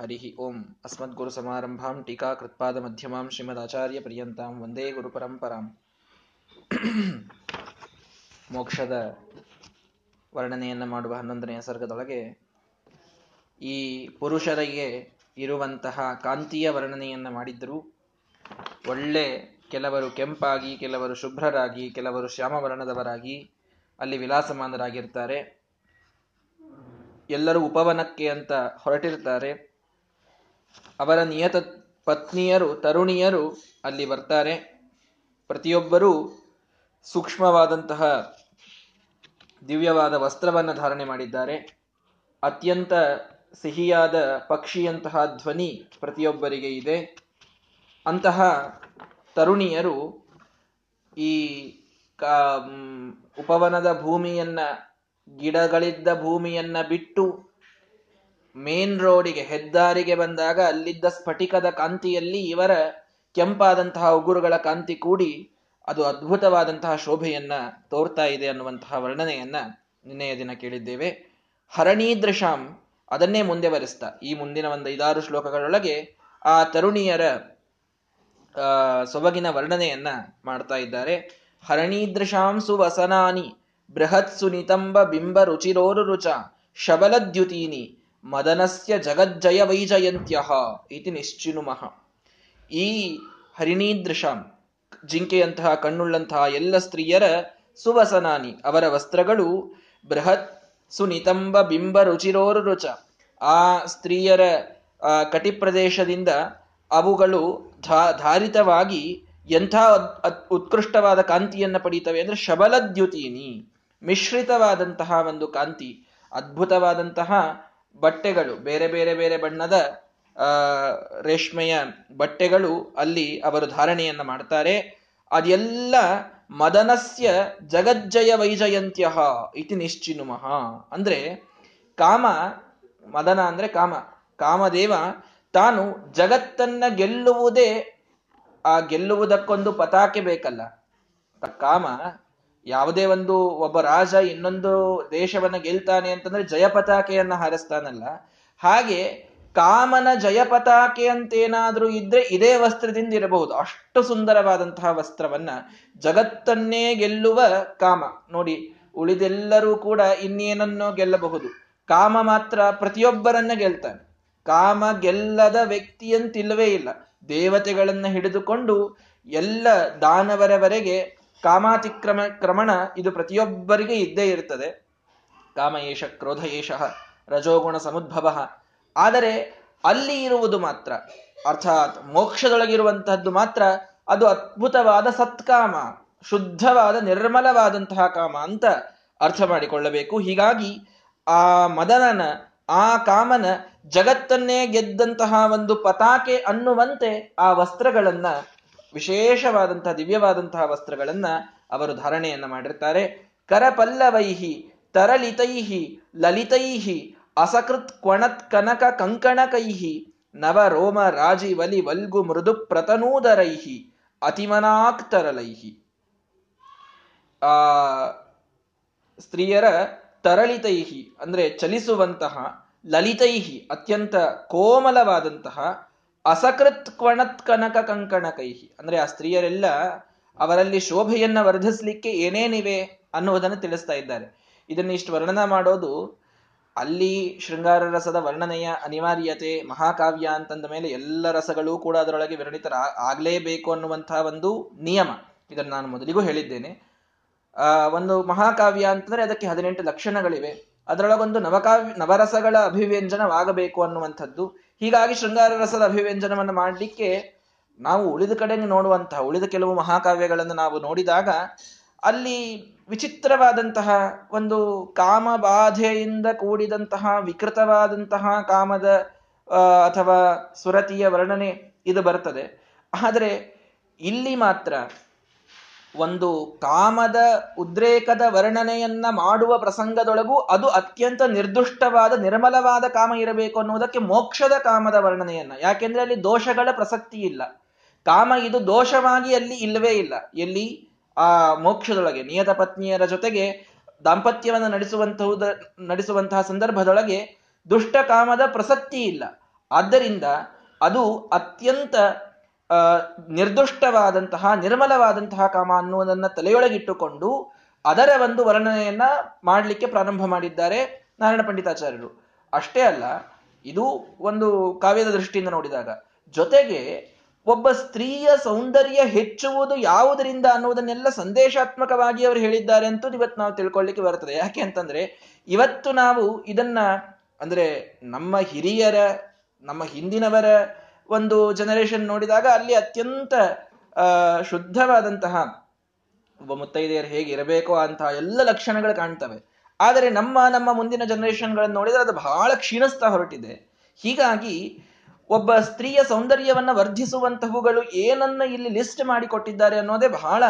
ಹರಿ ಓಂ ಅಸ್ಮದ್ಗುರು ಸಮಾರಂಭಾಂ ಟೀಕಾ ಕೃತ್ಪಾದ ಮಧ್ಯಮಾಂ ಶ್ರೀಮದಾಚಾರ್ಯ ಪರ್ಯಂತಾಂ ವಂದೇ ಗುರು ಪರಂಪರಾಂ ಮೋಕ್ಷದ ವರ್ಣನೆಯನ್ನು ಮಾಡುವ ಹನ್ನೊಂದನೆಯ ಸರ್ಗದೊಳಗೆ ಈ ಪುರುಷರಿಗೆ ಇರುವಂತಹ ಕಾಂತೀಯ ವರ್ಣನೆಯನ್ನು ಮಾಡಿದ್ದರೂ. ಒಳ್ಳೆ ಕೆಲವರು ಕೆಂಪಾಗಿ, ಕೆಲವರು ಶುಭ್ರರಾಗಿ, ಕೆಲವರು ಶ್ಯಾಮವರ್ಣದವರಾಗಿ ಅಲ್ಲಿ ವಿಲಾಸಮಾನರಾಗಿರ್ತಾರೆ. ಎಲ್ಲರೂ ಉಪವನಕ್ಕೆ ಅಂತ ಹೊರಟಿರ್ತಾರೆ. ಅವರ ನಿಯತ ಪತ್ನಿಯರು, ತರುಣಿಯರು ಅಲ್ಲಿ ಬರ್ತಾರೆ. ಪ್ರತಿಯೊಬ್ಬರೂ ಸೂಕ್ಷ್ಮವಾದಂತಹ ದಿವ್ಯವಾದ ವಸ್ತ್ರವನ್ನು ಧಾರಣೆ ಮಾಡಿದ್ದಾರೆ. ಅತ್ಯಂತ ಸಿಹಿಯಾದ ಪಕ್ಷಿಯಂತಹ ಧ್ವನಿ ಪ್ರತಿಯೊಬ್ಬರಿಗೆ ಇದೆ. ಅಂತಹ ತರುಣಿಯರು ಈ ಉಪವನದ ಭೂಮಿಯನ್ನ, ಗಿಡಗಳಿದ್ದ ಭೂಮಿಯನ್ನ ಬಿಟ್ಟು ಮೇನ್ ರೋಡಿಗೆ, ಹೆದ್ದಾರಿಗೆ ಬಂದಾಗ ಅಲ್ಲಿದ್ದ ಸ್ಫಟಿಕದ ಕಾಂತಿಯಲ್ಲಿ ಇವರ ಕೆಂಪಾದಂತಹ ಉಗುರುಗಳ ಕಾಂತಿ ಕೂಡಿ ಅದು ಅದ್ಭುತವಾದಂತಹ ಶೋಭೆಯನ್ನ ತೋರ್ತಾ ಇದೆ ಅನ್ನುವಂತಹ ವರ್ಣನೆಯನ್ನ ನಿನ್ನೆಯ ದಿನ ಕೇಳಿದ್ದೇವೆ. ಹರಣೀದೃಶಾಂ ಅದನ್ನೇ ಮುಂದೆ ಬರೆಸ್ತಾ, ಈ ಮುಂದಿನ ಒಂದು ಐದಾರು ಶ್ಲೋಕಗಳೊಳಗೆ ಆ ತರುಣಿಯರ ಸೊಬಗಿನ ವರ್ಣನೆಯನ್ನ ಮಾಡ್ತಾ ಇದ್ದಾರೆ. ಹರಣೀದೃಶಾಂ ಸುವಸನಾನಿ ಬೃಹತ್ ಸುನಿತಂಬ ಬಿಂಬ ರುಚಿರೋರು ರುಚ ಶಬಲದ್ಯುತೀನಿ ಮದನಸ್ಯ ಜಗಜ್ಜಯ ವೈಜಯಂತ್ಯ ಇತಿ ನಿಶ್ಚಿನುಮಃ. ಈ ಹರಿಣೀದೃಶಾಂ, ಜಿಂಕೆಯಂತಹ ಕಣ್ಣುಳ್ಳಂತಹ ಎಲ್ಲ ಸ್ತ್ರೀಯರ ಸುವಸನಾನಿ, ಅವರ ವಸ್ತ್ರಗಳು ಬೃಹತ್ ಸುನಿತಂಬ ಬಿಂಬ ರುಚಿರೋರು ರುಚ ಆ ಸ್ತ್ರೀಯರ ಕಟಿ ಪ್ರದೇಶದಿಂದ ಅವುಗಳು ಧಾರಿತವಾಗಿ ಎಂಥ ಉತ್ಕೃಷ್ಟವಾದ ಕಾಂತಿಯನ್ನು ಪಡೀತವೆ ಅಂದರೆ ಶಬಲದ್ಯುತೀನಿ, ಮಿಶ್ರಿತವಾದಂತಹ ಒಂದು ಕಾಂತಿ, ಅದ್ಭುತವಾದಂತಹ ಬಟ್ಟೆಗಳು, ಬೇರೆ ಬೇರೆ ಬೇರೆ ಬಣ್ಣದ ರೇಷ್ಮೆಯ ಬಟ್ಟೆಗಳು ಅಲ್ಲಿ ಅವರು ಧಾರಣೆಯನ್ನ ಮಾಡ್ತಾರೆ. ಅದೆಲ್ಲ ಮದನಸ್ಯ ಜಗಜ್ಜಯ ವೈಜಯಂತ್ಯ ಇತಿ ನಿಶ್ಚಿನುಮಃ. ಅಂದ್ರೆ ಕಾಮ, ಮದನ ಅಂದ್ರೆ ಕಾಮ, ಕಾಮದೇವ ತಾನು ಜಗತ್ತನ್ನ ಗೆಲ್ಲುವುದೇ, ಆ ಗೆಲ್ಲುವುದಕ್ಕೊಂದು ಪತಾಕೆ ಬೇಕಲ್ಲ. ಕಾಮ ಯಾವುದೇ ಒಂದು ಒಬ್ಬ ರಾಜ ಇನ್ನೊಂದು ದೇಶವನ್ನ ಗೆಲ್ತಾನೆ ಅಂತಂದ್ರೆ ಜಯ ಪತಾಕೆಯನ್ನ ಹಾರಿಸ್ತಾನಲ್ಲ. ಹಾಗೆ ಕಾಮನ ಜಯ ಪತಾಕೆ ಅಂತೇನಾದ್ರೂ ಇದ್ರೆ ಇದೇ ವಸ್ತ್ರದಿಂದ ಇರಬಹುದು. ಅಷ್ಟು ಸುಂದರವಾದಂತಹ ವಸ್ತ್ರವನ್ನ ಜಗತ್ತನ್ನೇ ಗೆಲ್ಲುವ ಕಾಮ. ನೋಡಿ, ಉಳಿದೆಲ್ಲರೂ ಕೂಡ ಇನ್ನೇನನ್ನೋ ಗೆಲ್ಲಬಹುದು. ಕಾಮ ಮಾತ್ರ ಪ್ರತಿಯೊಬ್ಬರನ್ನ ಗೆಲ್ತಾನೆ. ಕಾಮ ಗೆಲ್ಲದ ವ್ಯಕ್ತಿಯಂತಿಲ್ಲವೇ ಇಲ್ಲ. ದೇವತೆಗಳನ್ನ ಹಿಡಿದುಕೊಂಡು ಎಲ್ಲ ದಾನವರವರೆಗೆ ಕಾಮಾತಿಕ್ರಮ, ಕ್ರಮಣ ಇದು ಪ್ರತಿಯೊಬ್ಬರಿಗೆ ಇದ್ದೇ ಇರ್ತದೆ ಕಾಮ ಏಷ, ಕ್ರೋಧ ಏಷ ರಜೋಗುಣ ಸಮುದ್ಭವ. ಆದರೆ ಅಲ್ಲಿ ಇರುವುದು ಮಾತ್ರ. ಅರ್ಥಾತ್ ಮೋಕ್ಷದೊಳಗಿರುವಂತಹದ್ದು ಮಾತ್ರ. ಅದು ಅದ್ಭುತವಾದ ಸತ್ಕಾಮ, ಶುದ್ಧವಾದ ನಿರ್ಮಲವಾದಂತಹ ಕಾಮ ಅಂತ ಅರ್ಥ ಮಾಡಿಕೊಳ್ಳಬೇಕು. ಹೀಗಾಗಿ ಆ ಮದನನ, ಆ ಕಾಮನ ಜಗತ್ತನ್ನೇ ಗೆದ್ದಂತಹ ಒಂದು ಪತಾಕೆ ಅನ್ನುವಂತೆ ಆ ವಸ್ತ್ರಗಳನ್ನ ವಿಶೇಷವಾದಂತಹ ದಿವ್ಯವಾದಂತಹ ವಸ್ತ್ರಗಳನ್ನ ಅವರು ಧಾರಣೆಯನ್ನು ಮಾಡಿರ್ತಾರೆ. ಕರಪಲ್ಲವೈಹಿ ತರಳಿತೈಹಿ ಲಲಿತೈಹಿ, ಅಸಕೃತ್ ಕ್ವಣತ್ ಕನಕ ಕಂಕಣಕೈಹಿ ನವ ರೋಮ ರಾಜಿ ವಲಿ ವಲ್ಗು ಮೃದು ಪ್ರತನೂದರೈಹಿ ಅತಿಮನಾಕ್ತರಲೈಹಿ ಆ, ಸ್ತ್ರೀಯರ ತರಳಿತೈಹಿ ಅಂದ್ರೆ ಚಲಿಸುವಂತಹ ಲಲಿತೈಹಿ ಅತ್ಯಂತ ಕೋಮಲವಾದಂತಹ ಅಸಕೃತ್ ಕ್ವಣತ್ ಕನಕ ಕಂಕಣ ಕೈಹಿ ಅಂದ್ರೆ ಆ ಸ್ತ್ರೀಯರೆಲ್ಲ ಅವರಲ್ಲಿ ಶೋಭೆಯನ್ನ ವರ್ಧಿಸ್ಲಿಕ್ಕೆ ಏನೇನಿವೆ ಅನ್ನುವುದನ್ನು ತಿಳಿಸ್ತಾ ಇದ್ದಾರೆ. ಇದನ್ನು ಇಷ್ಟು ವರ್ಣನ ಮಾಡೋದು, ಅಲ್ಲಿ ಶೃಂಗಾರ ರಸದ ವರ್ಣನೆಯ ಅನಿವಾರ್ಯತೆ, ಮಹಾಕಾವ್ಯ ಅಂತಂದ ಮೇಲೆ ಎಲ್ಲ ರಸಗಳು ಕೂಡ ಅದರೊಳಗೆ ವಿರಣಿತರ, ಆಗ್ಲೇಬೇಕು ಅನ್ನುವಂತಹ ಒಂದು ನಿಯಮ. ಇದನ್ನು ನಾನು ಮೊದಲಿಗೂ ಹೇಳಿದ್ದೇನೆ. ಒಂದು ಮಹಾಕಾವ್ಯ ಅಂತಂದ್ರೆ ಅದಕ್ಕೆ ಹದಿನೆಂಟು ಲಕ್ಷಣಗಳಿವೆ. ಅದರೊಳಗೊಂದು ನವಕಾವ್ಯ ನವರಸಗಳ ಅಭಿವ್ಯಂಜನವಾಗಬೇಕು ಅನ್ನುವಂಥದ್ದು. ಹೀಗಾಗಿ ಶೃಂಗಾರ ರಸದ ಅಭಿವ್ಯಂಜನವನ್ನು ಮಾಡಲಿಕ್ಕೆ ನಾವು ಉಳಿದ ಕಡೆಗೆ ನೋಡುವಂತಹ, ಉಳಿದ ಕೆಲವು ಮಹಾಕಾವ್ಯಗಳನ್ನು ನಾವು ನೋಡಿದಾಗ ಅಲ್ಲಿ ವಿಚಿತ್ರವಾದಂತಹ ಒಂದು ಕಾಮಬಾಧೆಯಿಂದ ಕೂಡಿದಂತಹ, ವಿಕೃತವಾದಂತಹ ಕಾಮದ ಅಥವಾ ಸುರತಿಯ ವರ್ಣನೆ ಇದು ಬರ್ತದೆ. ಆದರೆ ಇಲ್ಲಿ ಮಾತ್ರ ಒಂದು ಕಾಮದ ಉದ್ರೇಕದ ವರ್ಣನೆಯನ್ನ ಮಾಡುವ ಪ್ರಸಂಗದೊಳಗೂ ಅದು ಅತ್ಯಂತ ನಿರ್ದುಷ್ಟವಾದ, ನಿರ್ಮಲವಾದ ಕಾಮ ಇರಬೇಕು ಅನ್ನುವುದಕ್ಕೆ ಮೋಕ್ಷದ ಕಾಮದ ವರ್ಣನೆಯನ್ನ. ಯಾಕೆಂದ್ರೆ ಅಲ್ಲಿ ದೋಷಗಳ ಪ್ರಸಕ್ತಿ ಇಲ್ಲ. ಕಾಮ ಇದು ದೋಷವಾಗಿ ಅಲ್ಲಿ ಇಲ್ಲವೇ ಇಲ್ಲ. ಎಲ್ಲಿ? ಆ ಮೋಕ್ಷದೊಳಗೆ. ನಿಯತ ಪತ್ನಿಯರ ಜೊತೆಗೆ ದಾಂಪತ್ಯವನ್ನು ನಡೆಸುವಂತಹುದ, ನಡೆಸುವಂತಹ ಸಂದರ್ಭದೊಳಗೆ ದುಷ್ಟ ಕಾಮದ ಪ್ರಸಕ್ತಿ ಇಲ್ಲ. ಆದ್ದರಿಂದ ಅದು ಅತ್ಯಂತ ನಿರ್ದುಷ್ಟವಾದಂತಹ, ನಿರ್ಮಲವಾದಂತಹ ಕಾಮ ಅನ್ನುವುದನ್ನ ತಲೆಯೊಳಗಿಟ್ಟುಕೊಂಡು ಅದರ ಒಂದು ವರ್ಣನೆಯನ್ನ ಮಾಡಲಿಕ್ಕೆ ಪ್ರಾರಂಭ ಮಾಡಿದ್ದಾರೆ ನಾರಾಯಣ ಪಂಡಿತಾಚಾರ್ಯರು. ಅಷ್ಟೇ ಅಲ್ಲ, ಇದು ಒಂದು ಕಾವ್ಯದ ದೃಷ್ಟಿಯಿಂದ ನೋಡಿದಾಗ, ಜೊತೆಗೆ ಒಬ್ಬ ಸ್ತ್ರೀಯ ಸೌಂದರ್ಯ ಹೆಚ್ಚುವುದು ಯಾವುದರಿಂದ ಅನ್ನುವುದನ್ನೆಲ್ಲ ಸಂದೇಶಾತ್ಮಕವಾಗಿ ಅವರು ಹೇಳಿದ್ದಾರೆ ಅಂತೂ ಇವತ್ತು ನಾವು ತಿಳ್ಕೊಳ್ಳಿಕ್ಕೆ ಬರ್ತದೆ ಯಾಕೆ ಅಂತಂದ್ರೆ, ಇವತ್ತು ನಾವು ಇದನ್ನ, ಅಂದ್ರೆ ನಮ್ಮ ಹಿರಿಯರ, ನಮ್ಮ ಹಿಂದಿನವರ ಒಂದು ಜನರೇಷನ್ ನೋಡಿದಾಗ ಅಲ್ಲಿ ಅತ್ಯಂತ ಶುದ್ಧವಾದಂತಹ ಒಬ್ಬ ಮುತ್ತೈದೆಯರು ಹೇಗೆ ಇರಬೇಕು ಅಂತಹ ಎಲ್ಲ ಲಕ್ಷಣಗಳು ಕಾಣ್ತವೆ. ಆದರೆ ನಮ್ಮ ನಮ್ಮ ಮುಂದಿನ ಜನರೇಷನ್ಗಳನ್ನು ನೋಡಿದರೆ ಅದು ಬಹಳ ಕ್ಷೀಣಿಸ್ತಾ ಹೊರಟಿದೆ. ಹೀಗಾಗಿ ಒಬ್ಬ ಸ್ತ್ರೀಯ ಸೌಂದರ್ಯವನ್ನು ವರ್ಧಿಸುವಂತಹವುಗಳು ಏನನ್ನ ಇಲ್ಲಿ ಲಿಸ್ಟ್ ಮಾಡಿ ಕೊಟ್ಟಿದ್ದಾರೆ ಅನ್ನೋದೇ ಬಹಳ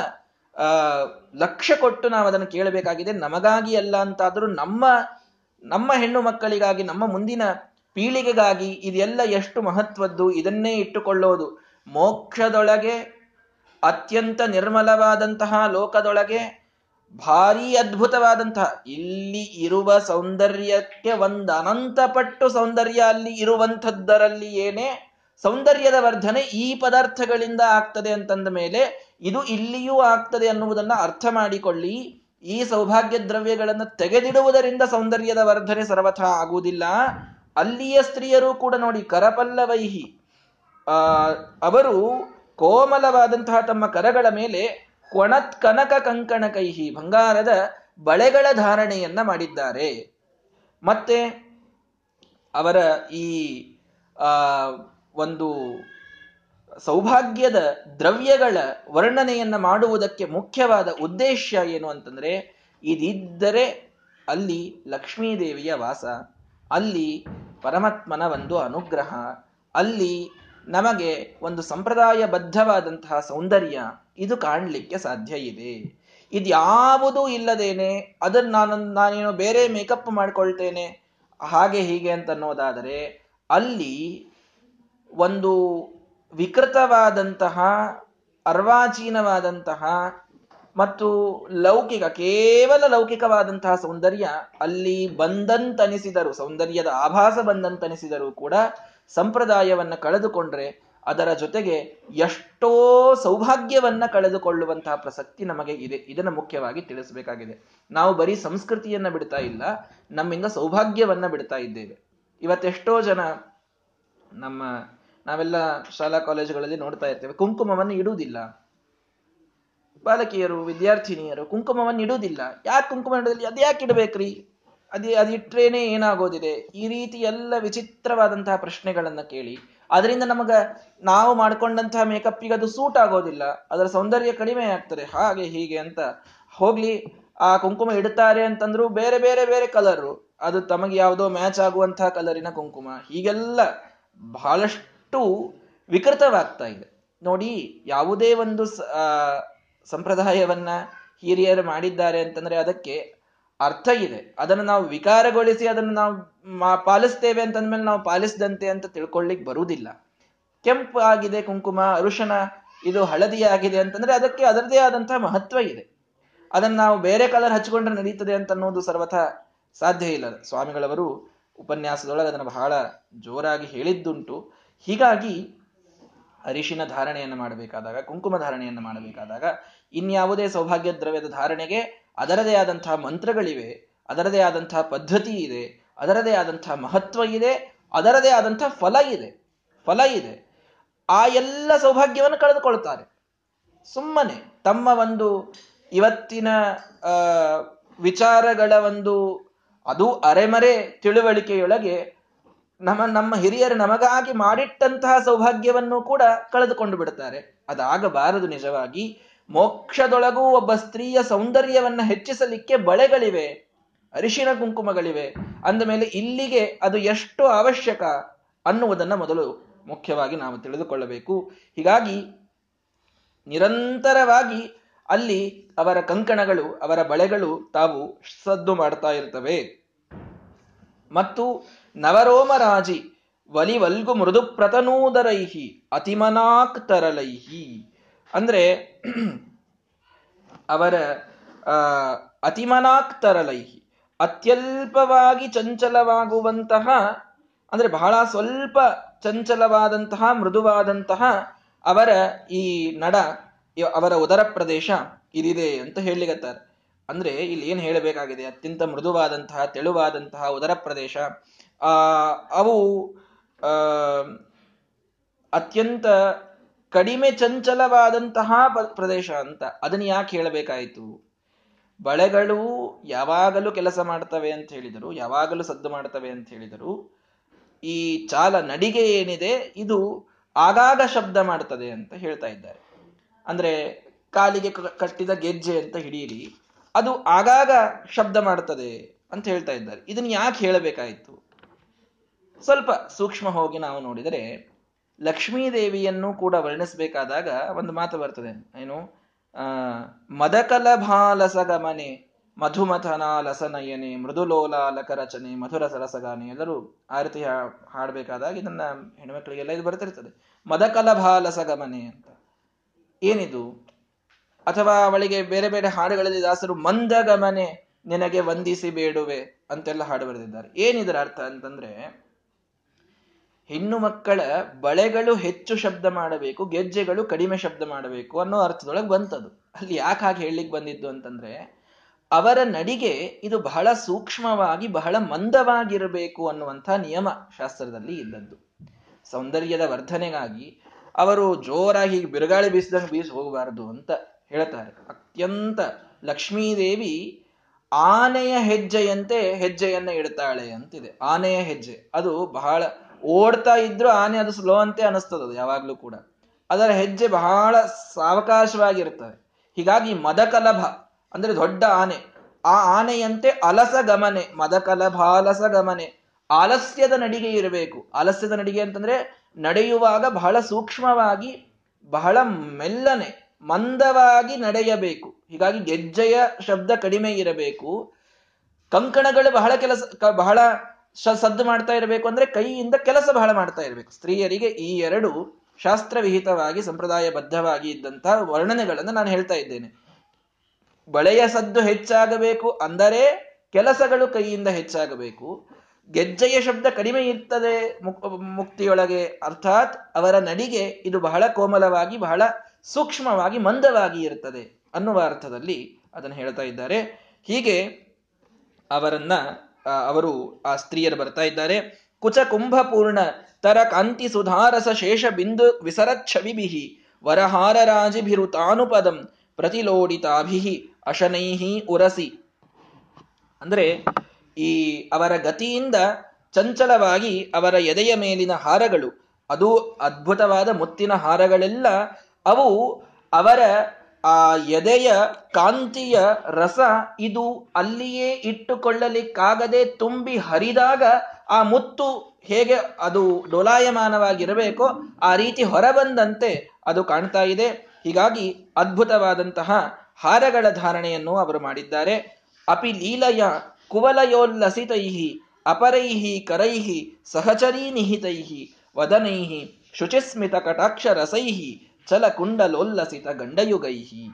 ಲಕ್ಷ್ಯ ಕೊಟ್ಟು ನಾವು ಅದನ್ನು ಕೇಳಬೇಕಾಗಿದೆ. ನಮಗಾಗಿ ಅಲ್ಲ ಅಂತಾದರೂ ನಮ್ಮ ನಮ್ಮ ಹೆಣ್ಣು ಮಕ್ಕಳಿಗಾಗಿ, ನಮ್ಮ ಮುಂದಿನ ಪೀಳಿಗೆಗಾಗಿ ಇದೆಲ್ಲ ಎಷ್ಟು ಮಹತ್ವದ್ದು? ಇದನ್ನೇ ಇಟ್ಟುಕೊಳ್ಳೋದು. ಮೋಕ್ಷದೊಳಗೆ, ಅತ್ಯಂತ ನಿರ್ಮಲವಾದಂತಹ ಲೋಕದೊಳಗೆ, ಭಾರಿ ಅದ್ಭುತವಾದಂತಹ ಇಲ್ಲಿ ಇರುವ ಸೌಂದರ್ಯಕ್ಕೆ ಒಂದು ಅನಂತ ಪಟ್ಟು ಸೌಂದರ್ಯ ಅಲ್ಲಿ ಇರುವಂಥದ್ದರಲ್ಲಿ ಏನೇ ಸೌಂದರ್ಯದ ವರ್ಧನೆ ಈ ಪದಾರ್ಥಗಳಿಂದ ಆಗ್ತದೆ ಅಂತಂದ ಮೇಲೆ, ಇದು ಇಲ್ಲಿಯೂ ಆಗ್ತದೆ ಅನ್ನುವುದನ್ನ ಅರ್ಥ ಮಾಡಿಕೊಳ್ಳಿ. ಈ ಸೌಭಾಗ್ಯ ದ್ರವ್ಯಗಳನ್ನು ತೆಗೆದಿಡುವುದರಿಂದ ಸೌಂದರ್ಯದ ವರ್ಧನೆ ಸರ್ವಥ ಆಗುವುದಿಲ್ಲ. ಅಲ್ಲಿಯ ಸ್ತ್ರೀಯರು ಕೂಡ ನೋಡಿ ಕರಪಲ್ಲವೈಹಿ. ಅವರು ಕೋಮಲವಾದಂತಹ ತಮ್ಮ ಕರಗಳ ಮೇಲೆ ಕೊಣತ್ ಕನಕ ಕಂಕಣ ಕೈಹಿ ಬಂಗಾರದ ಬಳೆಗಳ ಧಾರಣೆಯನ್ನ ಮಾಡಿದ್ದಾರೆ. ಮತ್ತೆ ಅವರ ಈ ಒಂದು ಸೌಭಾಗ್ಯದ ದ್ರವ್ಯಗಳ ವರ್ಣನೆಯನ್ನ ಮಾಡುವುದಕ್ಕೆ ಮುಖ್ಯವಾದ ಉದ್ದೇಶ ಏನು ಅಂತಂದ್ರೆ, ಇದಿದ್ದರೆ ಅಲ್ಲಿ ಲಕ್ಷ್ಮೀದೇವಿಯ ವಾಸ, ಅಲ್ಲಿ ಪರಮಾತ್ಮನ ಒಂದು ಅನುಗ್ರಹ, ಅಲ್ಲಿ ನಮಗೆ ಒಂದು ಸಂಪ್ರದಾಯಬದ್ಧವಾದಂತಹ ಸೌಂದರ್ಯ ಇದು ಕಾಣಲಿಕ್ಕೆ ಸಾಧ್ಯ ಇದೆ. ಇದ್ಯಾವುದೂ ಇಲ್ಲದೇನೆ ಅದನ್ನ ನಾನು ನಾನೇನೋ ಬೇರೆ ಮೇಕಪ್ ಮಾಡ್ಕೊಳ್ತೇನೆ, ಹಾಗೆ ಹೀಗೆ ಅಂತ ಅನ್ನೋದಾದರೆ ಅಲ್ಲಿ ಒಂದು ವಿಕೃತವಾದಂತಹ, ಅರ್ವಾಚೀನವಾದಂತಹ ಮತ್ತು ಲೌಕಿಕ, ಕೇವಲ ಲೌಕಿಕವಾದಂತಹ ಸೌಂದರ್ಯ ಅಲ್ಲಿ ಬಂದಂತನಿಸಿದರು, ಸೌಂದರ್ಯದ ಆಭಾಸ ಬಂದಂತನಿಸಿದರೂ ಕೂಡ ಸಂಪ್ರದಾಯವನ್ನ ಕಳೆದುಕೊಂಡ್ರೆ ಅದರ ಜೊತೆಗೆ ಎಷ್ಟೋ ಸೌಭಾಗ್ಯವನ್ನ ಕಳೆದುಕೊಳ್ಳುವಂತಹ ಪ್ರಸಕ್ತಿ ನಮಗೆ ಇದೆ. ಇದನ್ನು ಮುಖ್ಯವಾಗಿ ತಿಳಿಸಬೇಕಾಗಿದೆ. ನಾವು ಬರೀ ಸಂಸ್ಕೃತಿಯನ್ನ ಬಿಡ್ತಾ ಇಲ್ಲ, ನಮ್ಮಿಂದ ಸೌಭಾಗ್ಯವನ್ನ ಬಿಡ್ತಾ ಇದ್ದೇವೆ. ಇವತ್ತೆಷ್ಟೋ ಜನ ನಮ್ಮ ನಾವೆಲ್ಲ ಶಾಲಾ ಕಾಲೇಜುಗಳಲ್ಲಿ ನೋಡ್ತಾ ಇರ್ತೇವೆ. ಕುಂಕುಮವನ್ನು ಇಡುವುದಿಲ್ಲ. ಬಾಲಕಿಯರು, ವಿದ್ಯಾರ್ಥಿನಿಯರು ಕುಂಕುಮವನ್ನು ಇಡುವುದಿಲ್ಲ. ಯಾಕೆ ಕುಂಕುಮ ಇಡೋದಿಲ್ಲ ಅದು ಯಾಕೆ ಇಡಬೇಕ್ರಿ? ಅದೇ ಅದಿಟ್ರೇನೆ ಏನಾಗೋದಿದೆ? ಈ ರೀತಿ ಎಲ್ಲ ವಿಚಿತ್ರವಾದಂತಹ ಪ್ರಶ್ನೆಗಳನ್ನು ಕೇಳಿ, ಅದರಿಂದ ನಮಗ ನಾವು ಮಾಡ್ಕೊಂಡಂತಹ ಮೇಕಪ್ಪಿಗೆ ಅದು ಸೂಟ್ ಆಗೋದಿಲ್ಲ. ಅದರ ಸೌಂದರ್ಯ ಕಡಿಮೆ ಆಗ್ತದೆ. ಹಾಗೆ ಹೀಗೆ ಅಂತ ಹೋಗ್ಲಿ, ಆ ಕುಂಕುಮ ಇಡುತ್ತಾರೆ ಅಂತಂದ್ರು ಬೇರೆ ಬೇರೆ ಬೇರೆ ಕಲರು ಅದು ತಮಗೆ ಯಾವುದೋ ಮ್ಯಾಚ್ ಆಗುವಂತಹ ಕಲರಿನ ಕುಂಕುಮ. ಹೀಗೆಲ್ಲ ಬಹಳಷ್ಟು ವಿಕೃತವಾಗ್ತಾ ಇದೆ. ನೋಡಿ, ಯಾವುದೇ ಒಂದು ಸಂಪ್ರದಾಯವನ್ನ ಹಿರಿಯರು ಮಾಡಿದ್ದಾರೆ ಅಂತಂದ್ರೆ ಅದಕ್ಕೆ ಅರ್ಥ ಇದೆ. ಅದನ್ನು ನಾವು ವಿಕಾರಗೊಳಿಸಿ ಅದನ್ನು ನಾವು ಪಾಲಿಸ್ತೇವೆ ಅಂತಂದ್ಮೇಲೆ ನಾವು ಪಾಲಿಸದಂತೆ ಅಂತ ತಿಳ್ಕೊಳ್ಳಿಕ್ ಬರುವುದಿಲ್ಲ. ಕೆಂಪು ಆಗಿದೆ, ಕುಂಕುಮ ಅರುಶನ ಇದು ಹಳದಿ ಆಗಿದೆ ಅಂತಂದ್ರೆ ಅದಕ್ಕೆ ಅದರದೇ ಆದಂತಹ ಮಹತ್ವ ಇದೆ. ಅದನ್ನು ನಾವು ಬೇರೆ ಕಲರ್ ಹಚ್ಕೊಂಡ್ರೆ ನಡೀತದೆ ಅಂತ ಅನ್ನೋದು ಸರ್ವಥ ಸಾಧ್ಯ ಇಲ್ಲ. ಸ್ವಾಮಿಗಳವರು ಉಪನ್ಯಾಸದೊಳಗೆ ಅದನ್ನು ಬಹಳ ಜೋರಾಗಿ ಹೇಳಿದ್ದುಂಟು. ಹೀಗಾಗಿ ಅರಿಶಿನ ಧಾರಣೆಯನ್ನು ಮಾಡಬೇಕಾದಾಗ, ಕುಂಕುಮ ಧಾರಣೆಯನ್ನು ಮಾಡಬೇಕಾದಾಗ ಇನ್ಯಾವುದೇ ಸೌಭಾಗ್ಯ ದ್ರವ್ಯದ ಧಾರಣೆಗೆ ಅದರದೇ ಆದಂತಹ ಮಂತ್ರಗಳಿವೆ, ಅದರದೇ ಆದಂತಹ ಪದ್ಧತಿ ಇದೆ, ಅದರದೇ ಆದಂತಹ ಮಹತ್ವ ಇದೆ, ಅದರದೇ ಆದಂತಹ ಫಲ ಇದೆ ಫಲ ಇದೆ. ಆ ಎಲ್ಲ ಸೌಭಾಗ್ಯವನ್ನು ಕಳೆದುಕೊಳ್ತಾರೆ. ಸುಮ್ಮನೆ ತಮ್ಮ ಒಂದು ಇವತ್ತಿನ ವಿಚಾರಗಳ ಒಂದು, ಅದು ಅರೆಮರೆ ತಿಳುವಳಿಕೆಯೊಳಗೆ ನಮ್ಮ ನಮ್ಮ ಹಿರಿಯರು ನಮಗಾಗಿ ಮಾಡಿಟ್ಟಂತಹ ಸೌಭಾಗ್ಯವನ್ನು ಕೂಡ ಕಳೆದುಕೊಂಡು ಬಿಡುತ್ತಾರೆ ಅದಾಗಬಾರದು ನಿಜವಾಗಿ. ಮೋಕ್ಷದೊಳಗೂ ಒಬ್ಬ ಸ್ತ್ರೀಯ ಸೌಂದರ್ಯವನ್ನ ಹೆಚ್ಚಿಸಲಿಕ್ಕೆ ಬಳೆಗಳಿವೆ, ಅರಿಶಿನ ಕುಂಕುಮಗಳಿವೆ. ಅಂದ ಮೇಲೆ ಇಲ್ಲಿಗೆ ಅದು ಎಷ್ಟು ಅವಶ್ಯಕ ಅನ್ನುವುದನ್ನ ಮೊದಲು ಮುಖ್ಯವಾಗಿ ನಾವು ತಿಳಿದುಕೊಳ್ಳಬೇಕು. ಹೀಗಾಗಿ ನಿರಂತರವಾಗಿ ಅಲ್ಲಿ ಅವರ ಕಂಕಣಗಳು, ಅವರ ಬಳೆಗಳು ತಾವು ಸದ್ದು ಮಾಡ್ತಾ ಇರ್ತವೆ. ಮತ್ತು ನವರೋಮರಾಜಿ ವಲಿವಲ್ಗು ಮೃದು ಪ್ರತನೂದರೈಹಿ ಅತಿಮನಾಕ್ ತರಲೈಹಿ. ಅಂದ್ರೆ ಅವರ ಅತಿಮನಾಕ್ತರಲೈಹಿ, ಅತ್ಯಲ್ಪವಾಗಿ ಚಂಚಲವಾಗುವಂತಹ, ಅಂದ್ರೆ ಬಹಳ ಸ್ವಲ್ಪ ಚಂಚಲವಾದಂತಹ, ಮೃದುವಾದಂತಹ ಅವರ ಈ ನಡ, ಅವರ ಉದರ ಪ್ರದೇಶ ಇದಿದೆ ಅಂತ ಹೇಳಿಗತ್ತಾರೆ ಅಂದ್ರೆ ಇಲ್ಲಿ ಏನ್ ಹೇಳಬೇಕಾಗಿದೆ? ಅತ್ಯಂತ ಮೃದುವಾದಂತಹ, ತೆಳುವಾದಂತಹ ಉದರ ಪ್ರದೇಶ. ಅವು ಅತ್ಯಂತ ಕಡಿಮೆ ಚಂಚಲವಾದಂತಹ ಪ್ರದೇಶ ಅಂತ. ಅದನ್ನ ಯಾಕೆ ಹೇಳಬೇಕಾಯಿತು? ಬಳೆಗಳು ಯಾವಾಗಲೂ ಕೆಲಸ ಮಾಡ್ತವೆ ಅಂತ ಹೇಳಿದರು, ಯಾವಾಗಲೂ ಸದ್ದು ಮಾಡ್ತವೆ ಅಂತ ಹೇಳಿದರು. ಈ ಚಾಲ ನಡಿಗೆ ಏನಿದೆ, ಇದು ಆಗಾಗ ಶಬ್ದ ಮಾಡ್ತದೆ ಅಂತ ಹೇಳ್ತಾ ಇದ್ದಾರೆ. ಅಂದ್ರೆ ಕಾಲಿಗೆ ಕಟ್ಟಿದ ಗೆಜ್ಜೆ ಅಂತ ಹಿಡಿಯಿರಿ ಅದು ಆಗಾಗ ಶಬ್ದ ಮಾಡ್ತದೆ ಅಂತ ಹೇಳ್ತಾ ಇದ್ದಾರೆ. ಇದನ್ನ ಯಾಕೆ ಹೇಳಬೇಕಾಯಿತು? ಸ್ವಲ್ಪ ಸೂಕ್ಷ್ಮ ಹೋಗಿ ನಾವು ನೋಡಿದರೆ ಲಕ್ಷ್ಮೀದೇವಿಯನ್ನು ಕೂಡ ವರ್ಣಿಸಬೇಕಾದಾಗ ಒಂದು ಮಾತು ಬರ್ತದೆ. ಏನು? ಮದಕಲಭಾಲಸಗಮನೆ ಮೃದುಲೋಲ ಲಕರಚನೆ ಮಧುರ ಸರಸಗಾನೆ ಎಲ್ಲರೂ ಆ ರೀತಿ ಹಾಡಬೇಕಾದಾಗ ಇದನ್ನ ಹೆಣ್ಮಕ್ಳಿಗೆಲ್ಲ ಇದು ಬರ್ತಿರ್ತದೆ. ಮದಕಲಭಾಲಸಗಮನೆ ಅಂತ. ಏನಿದು? ಅಥವಾ ಅವಳಿಗೆ ಬೇರೆ ಬೇರೆ ಹಾಡುಗಳಲ್ಲಿ ದಾಸರು, ಮಂದಗಮನೆ ನಿನಗೆ ವಂದಿಸಿ ಬೇಡುವೆ ಅಂತೆಲ್ಲ ಹಾಡು ಬರೆದಿದ್ದಾರೆ. ಏನಿದರ ಅರ್ಥ ಅಂತಂದ್ರೆ ಹೆಣ್ಣು ಮಕ್ಕಳ ಬಳೆಗಳು ಹೆಚ್ಚು ಶಬ್ದ ಮಾಡಬೇಕು, ಗೆಜ್ಜೆಗಳು ಕಡಿಮೆ ಶಬ್ದ ಮಾಡಬೇಕು ಅನ್ನೋ ಅರ್ಥದೊಳಗೆ ಬಂತದು. ಅಲ್ಲಿ ಯಾಕೆ ಹಾಗೆ ಹೇಳಲಿಕ್ಕೆ ಬಂದಿದ್ದು ಅಂತಂದ್ರೆ, ಅವರ ನಡಿಗೆ ಇದು ಬಹಳ ಸೂಕ್ಷ್ಮವಾಗಿ, ಬಹಳ ಮಂದವಾಗಿರಬೇಕು ಅನ್ನುವಂಥ ನಿಯಮ ಶಾಸ್ತ್ರದಲ್ಲಿ ಇದ್ದದ್ದು. ಸೌಂದರ್ಯದ ವರ್ಧನೆಗಾಗಿ ಅವರು ಜೋರಾಗಿ ಬಿರುಗಾಳಿ ಬೀಸಿದಂಗೆ ಬೀಸಿ ಹೋಗಬಾರದು ಅಂತ ಹೇಳ್ತಾರೆ. ಅತ್ಯಂತ ಲಕ್ಷ್ಮೀದೇವಿ ಆನೆಯ ಹೆಜ್ಜೆಯಂತೆ ಹೆಜ್ಜೆಯನ್ನ ಇಡ್ತಾಳೆ ಅಂತಿದೆ. ಆನೆಯ ಹೆಜ್ಜೆ. ಅದು ಬಹಳ ಓಡ್ತಾ ಇದ್ರು ಆನೆ ಅದು ಸ್ಲೋ ಅಂತೆ ಅನಿಸ್ತದದು ಯಾವಾಗ್ಲೂ ಕೂಡ. ಅದರ ಹೆಜ್ಜೆ ಬಹಳ ಸಾವಕಾಶವಾಗಿರ್ತವೆ ಹೀಗಾಗಿ ಮದಕಲಭ ಅಂದ್ರೆ ದೊಡ್ಡ ಆನೆ. ಆ ಆನೆಯಂತೆ ಅಲಸ ಗಮನೆ ಮದಕಲಭಾಲಸ ಗಮನೆ. ಆಲಸ್ಯದ ನಡಿಗೆ ಇರಬೇಕು. ಆಲಸ್ಯದ ನಡಿಗೆ ಅಂತಂದ್ರೆ ನಡೆಯುವಾಗ ಬಹಳ ಸೂಕ್ಷ್ಮವಾಗಿ, ಬಹಳ ಮೆಲ್ಲನೆ, ಮಂದವಾಗಿ ನಡೆಯಬೇಕು. ಹೀಗಾಗಿ ಗೆಜ್ಜೆಯ ಶಬ್ದ ಕಡಿಮೆ ಇರಬೇಕು. ಕಂಕಣಗಳು ಬಹಳ ಕೆಲಸ, ಬಹಳ ಸದ್ದು ಮಾಡ್ತಾ ಇರಬೇಕು ಅಂದ್ರೆ ಕೈಯಿಂದ ಕೆಲಸ ಬಹಳ ಮಾಡ್ತಾ ಇರಬೇಕು. ಸ್ತ್ರೀಯರಿಗೆ ಈ ಎರಡು ಶಾಸ್ತ್ರವಿಹಿತವಾಗಿ ಸಂಪ್ರದಾಯ ಬದ್ಧವಾಗಿ ಇದ್ದಂತಹ ವರ್ಣನೆಗಳನ್ನು ನಾನು ಹೇಳ್ತಾ ಇದ್ದೇನೆ. ಬಳೆಯ ಸದ್ದು ಹೆಚ್ಚಾಗಬೇಕು ಅಂದರೆ ಕೆಲಸಗಳು ಕೈಯಿಂದ ಹೆಚ್ಚಾಗಬೇಕು. ಗೆಜ್ಜೆಯ ಶಬ್ದ ಕಡಿಮೆ ಇರ್ತದೆ ಮುಕ್ತಿಯೊಳಗೆ. ಅರ್ಥಾತ್ ಅವರ ನಡಿಗೆ ಇದು ಬಹಳ ಕೋಮಲವಾಗಿ, ಬಹಳ ಸೂಕ್ಷ್ಮವಾಗಿ, ಮಂದವಾಗಿ ಇರುತ್ತದೆ ಅನ್ನುವ ಅರ್ಥದಲ್ಲಿ ಅದನ್ನು ಹೇಳ್ತಾ ಇದ್ದಾರೆ. ಹೀಗೆ ಅವರನ್ನ ಅವರು ಆ ಸ್ತ್ರೀಯರು ಬರ್ತಾ ಇದ್ದಾರೆ. ಕುಚ ಕುಂಭಪೂರ್ಣ ತರ ಕಾಂತಿ ಸುಧಾರಸ ಶೇಷ ಬಿಂದು ವಿಸರಚ್ಛವಿಭಿ ತಾನುಪದಂ ಪ್ರತಿಲೋಡಿತಾಭಿಹಿ ಅಶನೈಹಿ ಉರಸಿ. ಅಂದ್ರೆ ಈ ಅವರ ಗತಿಯಿಂದ ಚಂಚಲವಾಗಿ ಅವರ ಎದೆಯ ಮೇಲಿನ ಹಾರಗಳು, ಅದು ಅದ್ಭುತವಾದ ಮುತ್ತಿನ ಹಾರಗಳೆಲ್ಲ, ಅವು ಅವರ ಆ ಎದೆಯ ಕಾಂತಿಯ ರಸ ಇದು ಅಲ್ಲಿಯೇ ಇಟ್ಟುಕೊಳ್ಳಲಿಕ್ಕಾಗದೆ ತುಂಬಿ ಹರಿದಾಗ ಆ ಮುತ್ತು ಹೇಗೆ ಅದು ಡೋಲಾಯಮಾನವಾಗಿರಬೇಕೋ ಆ ರೀತಿ ಹೊರಬಂದಂತೆ ಅದು ಕಾಣ್ತಾ ಇದೆ. ಹೀಗಾಗಿ ಅದ್ಭುತವಾದಂತಹ ಹಾರಗಳ ಧಾರಣೆಯನ್ನು ಅವರು ಮಾಡಿದ್ದಾರೆ. ಅಪಿ ಲೀಲಯ ಕುವಲಯೋಲ್ಲಸಿತೈಹಿ, ಅಪರೈಹಿ ಕರೈಹಿ, ಸಹಚರೀ ನಿಹಿತೈಹಿ, ವದನೈಹಿ ಶುಚಿಸ್ಮಿತ ಕಟಾಕ್ಷ ರಸೈಹಿ ಚಲಕುಂಡಲೋಲ್ಲಸಿತ ಗಂಡಯುಗೈಹಿ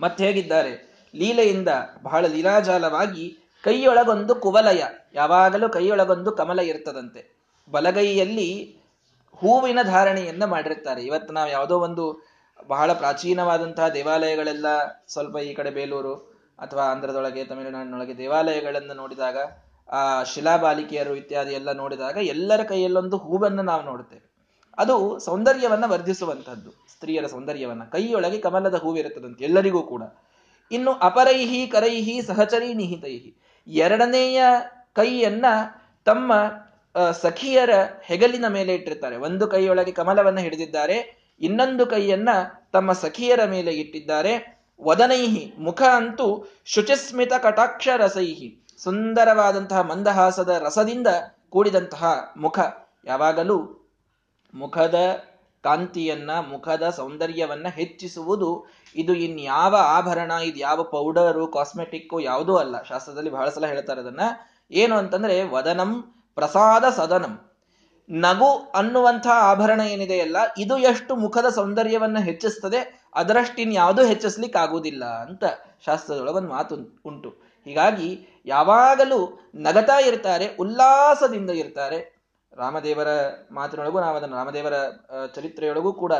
ಮತ್ತೆ ಹೇಗಿದ್ದಾರೆ? ಲೀಲೆಯಿಂದ ಬಹಳ ಲೀಲಾಜಾಲವಾಗಿ ಕೈಯೊಳಗೊಂದು ಕುವಲಯ, ಯಾವಾಗಲೂ ಕೈಯೊಳಗೊಂದು ಕಮಲ ಇರ್ತದಂತೆ. ಬಲಗೈಯಲ್ಲಿ ಹೂವಿನ ಧಾರಣೆಯನ್ನ ಮಾಡಿರ್ತಾರೆ ಇವತ್ತು ನಾವು ಯಾವುದೋ ಒಂದು ಬಹಳ ಪ್ರಾಚೀನವಾದಂತಹ ದೇವಾಲಯಗಳೆಲ್ಲ ಸ್ವಲ್ಪ ಈ ಕಡೆ ಬೇಲೂರು ಅಥವಾ ಆಂಧ್ರದೊಳಗೆ, ತಮಿಳುನಾಡಿನೊಳಗೆ ದೇವಾಲಯಗಳನ್ನು ನೋಡಿದಾಗ, ಆ ಶಿಲಾಬಾಲಿಕೆಯರು ಇತ್ಯಾದಿ ಎಲ್ಲ ನೋಡಿದಾಗ ಎಲ್ಲರ ಕೈಯಲ್ಲೊಂದು ಹೂವನ್ನು ನಾವು ನೋಡುತ್ತೇವೆ. ಅದು ಸೌಂದರ್ಯವನ್ನ ವರ್ಧಿಸುವಂಥದ್ದು, ಸ್ತ್ರೀಯರ ಸೌಂದರ್ಯವನ್ನ. ಕೈಯೊಳಗೆ ಕಮಲದ ಹೂವಿರುತ್ತದಂತೆ, ಎಲ್ಲರಿಗೂ ಕೂಡ. ಇನ್ನು ಅಪರೈಹಿ ಕರೈಹಿ ಸಹಚರಿ ನಿಹಿತೈಹಿ. ಎರಡನೆಯ ಕೈಯನ್ನ ತಮ್ಮ ಸಖಿಯರ ಹೆಗಲಿನ ಮೇಲೆ ಇಟ್ಟಿರ್ತಾರೆ. ಒಂದು ಕೈಯೊಳಗೆ ಕಮಲವನ್ನು ಹಿಡಿದಿದ್ದಾರೆ, ಇನ್ನೊಂದು ಕೈಯನ್ನ ತಮ್ಮ ಸಖಿಯರ ಮೇಲೆ ಇಟ್ಟಿದ್ದಾರೆ. ವದನೈಹಿ, ಮುಖ ಅಂತೂ ಶುಚಿಸ್ಮಿತ ಕಟಾಕ್ಷ ರಸೈಹಿ. ಸುಂದರವಾದಂತಹ ಮಂದಹಾಸದ ರಸದಿಂದ ಕೂಡಿದಂತಹ ಮುಖ. ಯಾವಾಗಲೂ ಮುಖದ ಕಾಂತಿಯನ್ನ, ಮುಖದ ಸೌಂದರ್ಯವನ್ನ ಹೆಚ್ಚಿಸುವುದು. ಇದು ಇನ್ಯಾವ ಆಭರಣ, ಇದು ಯಾವ ಪೌಡರು ಕಾಸ್ಮೆಟಿಕ್ಕು ಯಾವುದೂ ಅಲ್ಲ. ಶಾಸ್ತ್ರದಲ್ಲಿ ಬಹಳ ಸಲ ಹೇಳ್ತಾರೆ ಅದನ್ನ. ಏನು ಅಂತಂದ್ರೆ, ವದನಂ ಪ್ರಸಾದ ಸದನಂ. ನಗು ಅನ್ನುವಂತಹ ಆಭರಣ ಏನಿದೆಯಲ್ಲ ಇದು ಎಷ್ಟು ಮುಖದ ಸೌಂದರ್ಯವನ್ನ ಹೆಚ್ಚಿಸ್ತದೆ ಅದರಷ್ಟಿನ್ಯಾವುದೂ ಹೆಚ್ಚಿಸ್ಲಿಕ್ಕೆ ಆಗುವುದಿಲ್ಲ ಅಂತ ಶಾಸ್ತ್ರದೊಳಗೊಂದು ಮಾತು ಉಂಟು. ಹೀಗಾಗಿ ಯಾವಾಗಲೂ ನಗತಾ ಇರ್ತಾರೆ, ಉಲ್ಲಾಸದಿಂದ ಇರ್ತಾರೆ ರಾಮದೇವರ ಮಾತಿನೊಳಗೂ ನಾವು ಅದನ್ನು ರಾಮದೇವರ ಚರಿತ್ರೆಯೊಳಗೂ ಕೂಡ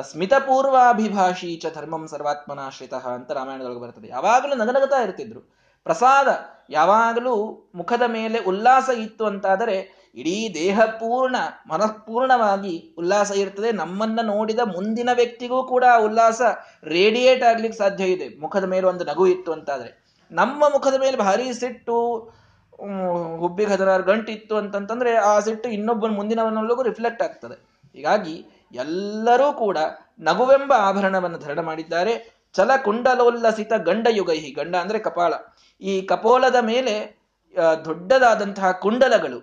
ಸ್ಮಿತಪೂರ್ವಾಭಿಭಾಷಿ ಚ ಧರ್ಮಂ ಸರ್ವಾತ್ಮನಾಶ್ರಿತ ಅಂತ ರಾಮಾಯಣದೊಳಗೆ ಬರ್ತದೆ. ಯಾವಾಗಲೂ ನಗನಗತಾ ಇರ್ತಿದ್ರು. ಪ್ರಸಾದ ಯಾವಾಗಲೂ ಮುಖದ ಮೇಲೆ ಉಲ್ಲಾಸ ಇತ್ತು ಅಂತಾದರೆ ಇಡೀ ದೇಹ ಪೂರ್ಣ, ಮನಃಪೂರ್ಣವಾಗಿ ಉಲ್ಲಾಸ ಇರ್ತದೆ. ನಮ್ಮನ್ನ ನೋಡಿದ ಮುಂದಿನ ವ್ಯಕ್ತಿಗೂ ಕೂಡ ಉಲ್ಲಾಸ ರೇಡಿಯೇಟ್ ಆಗ್ಲಿಕ್ಕೆ ಸಾಧ್ಯ ಇದೆ. ಮುಖದ ಮೇಲೆ ಒಂದು ನಗು ಇತ್ತು ಅಂತಾದ್ರೆ. ನಮ್ಮ ಮುಖದ ಮೇಲೆ ಭಾರಿ ಸಿಟ್ಟು ಹುಬ್ಬಿಗೆ ಹದಿನಾರು ಗಂಟೆ ಇತ್ತು ಅಂತಂತಂದ್ರೆ ಆ ಸಿಟ್ಟು ಇನ್ನೊಬ್ಬನ ಮುಂದಿನವನಲ್ಲೂ ರಿಫ್ಲೆಕ್ಟ್ ಆಗ್ತದೆ. ಹೀಗಾಗಿ ಎಲ್ಲರೂ ಕೂಡ ನಗುವೆಂಬ ಆಭರಣವನ್ನು ಧರಣ ಮಾಡಿದ್ದಾರೆ. ಚಲ ಕುಂಡಲೋಲ್ಲಸಿತ ಗಂಡ ಯುಗೈಹಿ ಗಂಡ ಅಂದ್ರೆ ಕಪಾಳ. ಈ ಕಪೋಲದ ಮೇಲೆ ದೊಡ್ಡದಾದಂತಹ ಕುಂಡಲಗಳು,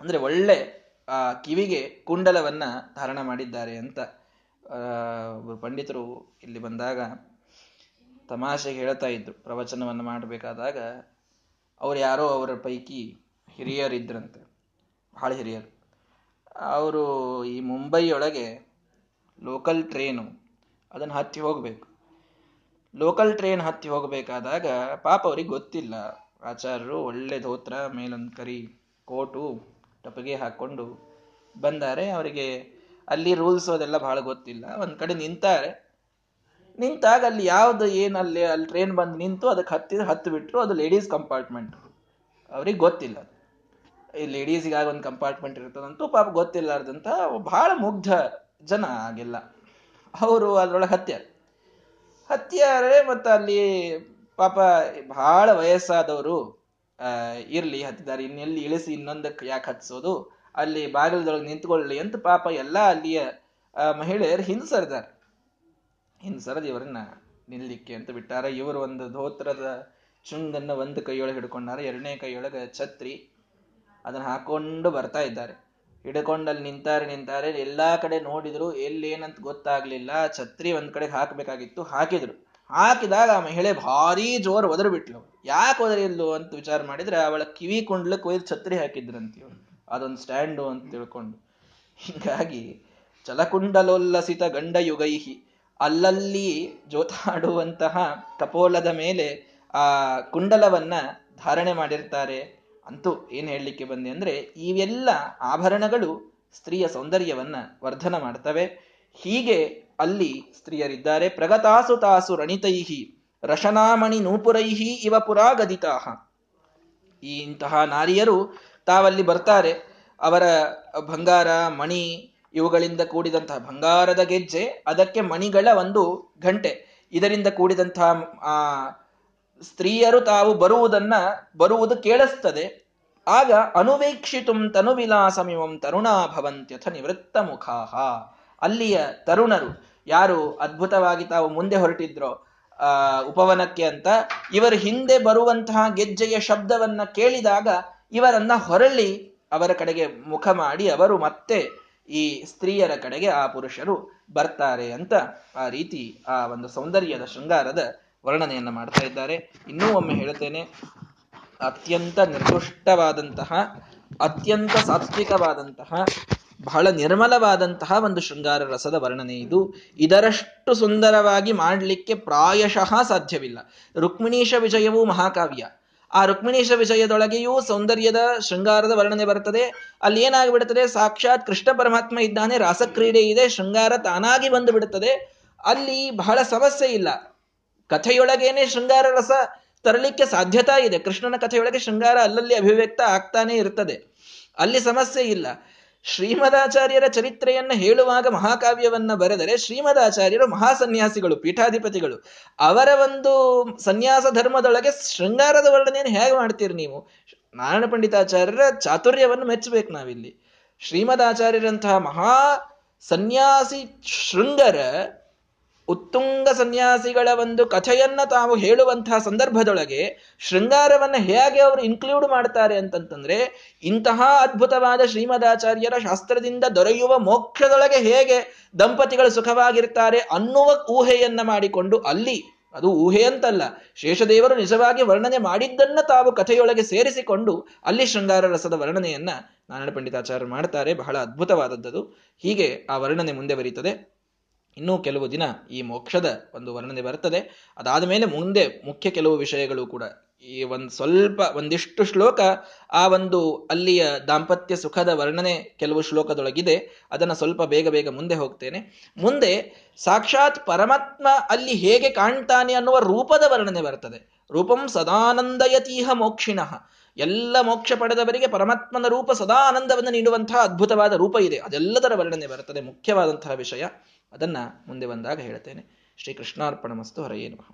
ಅಂದ್ರೆ ಒಳ್ಳೆ, ಆ, ಕಿವಿಗೆ ಕುಂಡಲವನ್ನ ಧಾರಣ ಮಾಡಿದ್ದಾರೆ ಅಂತ ಪಂಡಿತರು ಇಲ್ಲಿ ಬಂದಾಗ ತಮಾಷೆಗೆ ಹೇಳ್ತಾ ಇದ್ರು. ಪ್ರವಚನವನ್ನು ಮಾಡಬೇಕಾದಾಗ ಅವ್ರು ಯಾರೋ ಅವರ ಪೈಕಿ ಹಿರಿಯರಿದ್ರಂತೆ, ಬಹಳ ಹಿರಿಯರು. ಅವರು ಈ ಮುಂಬೈಯೊಳಗೆ ಲೋಕಲ್ ಟ್ರೈನು ಅದನ್ನು ಹತ್ತಿ ಹೋಗಬೇಕು. ಲೋಕಲ್ ಟ್ರೈನ್ ಹತ್ತಿ ಹೋಗಬೇಕಾದಾಗ ಪಾಪ ಅವ್ರಿಗೆ ಗೊತ್ತಿಲ್ಲ. ಆಚಾರ್ಯರು ಒಳ್ಳೆ ಧೋತ್ರ ಮೇಲೊಂದು ಕರಿ ಕೋಟು, ಟಪಗೆ ಹಾಕ್ಕೊಂಡು ಬಂದಾರೆ. ಅವರಿಗೆ ಅಲ್ಲಿ ರೂಲ್ಸ್ ಅದೆಲ್ಲ ಬಹಳ ಗೊತ್ತಿಲ್ಲ. ಒಂದು ಕಡೆ ನಿಂತಾರೆ. ನಿಂತಾಗ ಅಲ್ಲಿ ಯಾವ್ದು ಏನು ಅಲ್ಲಿ ಅಲ್ಲಿ ಟ್ರೈನ್ ಬಂದು ನಿಂತು ಅದಕ್ಕೆ ಹತ್ತಿ ಹತ್ತು ಬಿಟ್ರು ಅದು ಲೇಡೀಸ್ ಕಂಪಾರ್ಟ್ಮೆಂಟ್ ಅವ್ರಿಗೆ ಗೊತ್ತಿಲ್ಲ. ಈ ಲೇಡೀಸ್ಗಾಗಿ ಒಂದು ಕಂಪಾರ್ಟ್ಮೆಂಟ್ ಇರ್ತದಂತೂ ಪಾಪ ಗೊತ್ತಿಲ್ಲಾರ್ದಂತ ಬಹಳ ಮುಗ್ಧ ಜನ ಆಗಿಲ್ಲ. ಅವರು ಅದ್ರೊಳಗೆ ಹತ್ಯಾರ. ಹತ್ಯಾರೆ ಮತ್ತು ಅಲ್ಲಿ ಪಾಪ ಬಹಳ ವಯಸ್ಸಾದವರು ಇರ್ಲಿ ಹತ್ತಿದ್ದಾರೆ ಇನ್ನೆಲ್ಲಿ ಇಳಿಸಿ ಇನ್ನೊಂದಕ್ಕೆ ಯಾಕೆ ಹತ್ಸೋದು, ಅಲ್ಲಿ ಬಾಗಿಲದೊಳಗೆ ನಿಂತ್ಕೊಳ್ಳಿ ಅಂತ ಪಾಪ ಎಲ್ಲ ಅಲ್ಲಿಯ ಮಹಿಳೆಯರು ಹಿಂದೆ ಹಿಂದೆ ಸರದಿ ಇವರನ್ನ ನಿಲ್ಲಿಕ್ಕೆ ಅಂತ ಬಿಟ್ಟಾರ. ಇವರು ಒಂದು ಧೋತ್ರದ ಚುಂಡನ್ನ ಒಂದು ಕೈಯೊಳಗೆ ಹಿಡ್ಕೊಂಡಾರ, ಎರಡನೇ ಕೈಯೊಳಗೆ ಛತ್ರಿ ಅದನ್ನ ಹಾಕೊಂಡು ಬರ್ತಾ ಇದ್ದಾರೆ. ಹಿಡ್ಕೊಂಡಲ್ಲಿ ನಿಂತಾರೆ ನಿಂತಾರೆ, ಎಲ್ಲಾ ಕಡೆ ನೋಡಿದ್ರು ಎಲ್ಲೇನಂತ ಗೊತ್ತಾಗ್ಲಿಲ್ಲ. ಛತ್ರಿ ಒಂದ್ ಕಡೆ ಹಾಕಬೇಕಾಗಿತ್ತು, ಹಾಕಿದ್ರು. ಹಾಕಿದಾಗ ಆ ಮಹಿಳೆ ಭಾರಿ ಜೋರ್ ಒದರ್ ಬಿಟ್ಲು ಯಾಕೆ ಒದರಿಲ್ಲು ಅಂತ ವಿಚಾರ ಮಾಡಿದ್ರೆ ಅವಳ ಕಿವಿ ಕುಂಡ್ಲಕ್ಕೆ ಒಯ್ದು ಛತ್ರಿ ಹಾಕಿದ್ರಂತೀವ್ ಅದೊಂದು ಸ್ಟ್ಯಾಂಡು ಅಂತ ತಿಳ್ಕೊಂಡು. ಹೀಗಾಗಿ ಚಲಕುಂಡಲೋಲ್ಲಸಿತ ಗಂಡ ಯುಗೈಹಿ ಅಲ್ಲಲ್ಲಿ ಜೋತಾಡುವಂತಹ ಕಪೋಲದ ಮೇಲೆ ಆ ಕುಂಡಲವನ್ನ ಧಾರಣೆ ಮಾಡಿರ್ತಾರೆ. ಅಂತೂ ಏನು ಹೇಳಲಿಕ್ಕೆ ಬಂದೆ ಅಂದ್ರೆ, ಇವೆಲ್ಲ ಆಭರಣಗಳು ಸ್ತ್ರೀಯ ಸೌಂದರ್ಯವನ್ನ ವರ್ಧನ ಮಾಡ್ತವೆ. ಹೀಗೆ ಅಲ್ಲಿ ಸ್ತ್ರೀಯರಿದ್ದಾರೆ. ಪ್ರಗತಾಸು ತಾಸು ರಣಿತೈಹಿ, ರಶನಾಮಣಿ ನೂಪುರೈಹಿ ಇವ ಪುರಾಗದಿತಾಹ. ಈ ಇಂತಹ ನಾರಿಯರು ತಾವಲ್ಲಿ ಬರ್ತಾರೆ. ಅವರ ಬಂಗಾರ ಮಣಿ ಇವುಗಳಿಂದ ಕೂಡಿದಂತಹ ಬಂಗಾರದ ಗೆಜ್ಜೆ, ಅದಕ್ಕೆ ಮಣಿಗಳ ಒಂದು ಗಂಟೆ. ಇದರಿಂದ ಕೂಡಿದಂತಹ, ಆ, ಸ್ತ್ರೀಯರು ತಾವು ಬರುವುದನ್ನ, ಬರುವುದು ಕೇಳಿಸ್ತದೆ. ಆಗ ಅನುವೀಕ್ಷಿತುಂ ತರುಣಾ ಭವಂತ್ಯಥ ನಿವೃತ್ತ ಮುಖಾಹ ಅಲ್ಲಿಯ ತರುಣರು ಯಾರು ಅದ್ಭುತವಾಗಿ ತಾವು ಮುಂದೆ ಹೊರಟಿದ್ರೋ, ಆ, ಉಪವನಕ್ಕೆ ಅಂತ, ಇವರ ಹಿಂದೆ ಬರುವಂತಹ ಗೆಜ್ಜೆಯ ಶಬ್ದವನ್ನ ಕೇಳಿದಾಗ ಇವರನ್ನ ಹೊರಳಿ ಅವರ ಕಡೆಗೆ ಮುಖ ಮಾಡಿ ಅವರು ಮತ್ತೆ ಈ ಸ್ತ್ರೀಯರ ಕಡೆಗೆ ಆ ಪುರುಷರು ಬರ್ತಾರೆ ಅಂತ ಆ ರೀತಿ ಆ ಒಂದು ಸೌಂದರ್ಯದ ಶೃಂಗಾರದ ವರ್ಣನೆಯನ್ನ ಮಾಡ್ತಾ ಇದ್ದಾರೆ. ಇನ್ನೂ ಒಮ್ಮೆ ಹೇಳ್ತೇನೆ, ಅತ್ಯಂತ ನಿರ್ದುಷ್ಟವಾದಂತಹ, ಅತ್ಯಂತ ಸಾತ್ವಿಕವಾದಂತಹ, ಬಹಳ ನಿರ್ಮಲವಾದಂತಹ ಒಂದು ಶೃಂಗಾರ ರಸದ ವರ್ಣನೆ ಇದು. ಇದರಷ್ಟು ಸುಂದರವಾಗಿ ಮಾಡಲಿಕ್ಕೆ ಪ್ರಾಯಶಃ ಸಾಧ್ಯವಿಲ್ಲ. ರುಕ್ಮಿಣೀಶ ವಿಜಯವೂ ಮಹಾಕಾವ್ಯ. ಆ ರುಕ್ಮಿಣೀಶ ವಿಷಯದೊಳಗೆಯೂ ಸೌಂದರ್ಯದ ಶೃಂಗಾರದ ವರ್ಣನೆ ಬರ್ತದೆ ಅಲ್ಲಿ ಏನಾಗಿಬಿಡುತ್ತದೆ? ಸಾಕ್ಷಾತ್ ಕೃಷ್ಣ ಪರಮಾತ್ಮ ಇದ್ದಾನೆ, ರಾಸಕ್ರೀಡೆ ಇದೆ, ಶೃಂಗಾರ ತಾನಾಗಿ ಬಂದು ಬಿಡುತ್ತದೆ ಅಲ್ಲಿ ಬಹಳ ಸಮಸ್ಯೆ ಇಲ್ಲ. ಕಥೆಯೊಳಗೇನೆ ಶೃಂಗಾರ ರಸ ತರಲಿಕ್ಕೆ ಸಾಧ್ಯತಾ ಇದೆ. ಕೃಷ್ಣನ ಕಥೆಯೊಳಗೆ ಶೃಂಗಾರ ಅಲ್ಲಲ್ಲಿ ಅಭಿವ್ಯಕ್ತ ಆಗ್ತಾನೆ ಇರ್ತದೆ. ಅಲ್ಲಿ ಸಮಸ್ಯೆ ಇಲ್ಲ. ಶ್ರೀಮದಾಚಾರ್ಯರ ಚರಿತ್ರೆಯನ್ನು ಹೇಳುವಾಗ ಮಹಾಕಾವ್ಯವನ್ನ ಬರೆದರೆ ಶ್ರೀಮದಾಚಾರ್ಯರು ಮಹಾಸನ್ಯಾಸಿಗಳು, ಪೀಠಾಧಿಪತಿಗಳು. ಅವರ ಒಂದು ಸನ್ಯಾಸ ಧರ್ಮದೊಳಗೆ ಶೃಂಗಾರದ ವರ್ಣನೆಯನ್ನು ಹೇಗೆ ಮಾಡ್ತೀರಿ ನೀವು? ನಾರಾಯಣ ಪಂಡಿತಾಚಾರ್ಯರ ಚಾತುರ್ಯವನ್ನು ಮೆಚ್ಚಬೇಕು ನಾವಿಲ್ಲಿ. ಶ್ರೀಮದಾಚಾರ್ಯರಂತಹ ಮಹಾ ಸನ್ಯಾಸಿ ಶೃಂಗರ ಉತ್ತುಂಗ ಸನ್ಯಾಸಿಗಳ ಒಂದು ಕಥೆಯನ್ನ ತಾವು ಹೇಳುವಂತಹ ಸಂದರ್ಭದೊಳಗೆ ಶೃಂಗಾರವನ್ನು ಹೇಗೆ ಅವರು ಇನ್ಕ್ಲೂಡ್ ಮಾಡ್ತಾರೆ ಅಂತಂತಂದ್ರೆ, ಇಂತಹ ಅದ್ಭುತವಾದ ಶ್ರೀಮದಾಚಾರ್ಯರ ಶಾಸ್ತ್ರದಿಂದ ದೊರೆಯುವ ಮೋಕ್ಷದೊಳಗೆ ಹೇಗೆ ದಂಪತಿಗಳು ಸುಖವಾಗಿರ್ತಾರೆ ಅನ್ನುವ ಊಹೆಯನ್ನ ಮಾಡಿಕೊಂಡು ಅಲ್ಲಿ, ಅದು ಊಹೆ ಅಂತಲ್ಲ, ಶೇಷದೇವರು ನಿಜವಾಗಿ ವರ್ಣನೆ ಮಾಡಿದ್ದನ್ನ ತಾವು ಕಥೆಯೊಳಗೆ ಸೇರಿಸಿಕೊಂಡು ಅಲ್ಲಿ ಶೃಂಗಾರ ರಸದ ವರ್ಣನೆಯನ್ನ ನಾರಾಯಣ ಪಂಡಿತಾಚಾರ್ಯರು ಮಾಡ್ತಾರೆ. ಬಹಳ ಅದ್ಭುತವಾದದ್ದು ಹೀಗೆ ಆ ವರ್ಣನೆ ಮುಂದೆ ಬರೀತದೆ. ಇನ್ನೂ ಕೆಲವು ದಿನ ಈ ಮೋಕ್ಷದ ಒಂದು ವರ್ಣನೆ ಬರ್ತದೆ ಅದಾದ ಮೇಲೆ ಮುಂದೆ ಮುಖ್ಯ ಕೆಲವು ವಿಷಯಗಳು ಕೂಡ. ಈ ಒಂದು ಸ್ವಲ್ಪ ಒಂದಿಷ್ಟು ಶ್ಲೋಕ ಆ ಒಂದು ಅಲ್ಲಿಯ ದಾಂಪತ್ಯ ಸುಖದ ವರ್ಣನೆ ಕೆಲವು ಶ್ಲೋಕದೊಳಗಿದೆ. ಅದನ್ನ ಸ್ವಲ್ಪ ಬೇಗ ಬೇಗ ಮುಂದೆ ಹೋಗ್ತೇನೆ. ಮುಂದೆ ಸಾಕ್ಷಾತ್ ಪರಮಾತ್ಮ ಅಲ್ಲಿ ಹೇಗೆ ಕಾಣ್ತಾನೆ ಅನ್ನುವ ರೂಪದ ವರ್ಣನೆ ಬರ್ತದೆ. ರೂಪಂ ಸದಾನಂದಯತೀಹ ಮೋಕ್ಷಿಣಃ. ಎಲ್ಲ ಮೋಕ್ಷ ಪಡೆದವರಿಗೆ ಪರಮಾತ್ಮನ ರೂಪ ಸದಾ ಆನಂದವನ್ನು ನೀಡುವಂತಹ ಅದ್ಭುತವಾದ ರೂಪ ಇದೆ. ಅದೆಲ್ಲದರ ವರ್ಣನೆ ಬರ್ತದೆ ಮುಖ್ಯವಾದಂತಹ ವಿಷಯ. ಅದನ್ನ ಮುಂದೆ ಬಂದಾಗ ಹೇಳ್ತೇನೆ ಶ್ರೀ ಕೃಷ್ಣಾರ್ಪಣ ಮಸ್ತು ಹರೆಯೇನು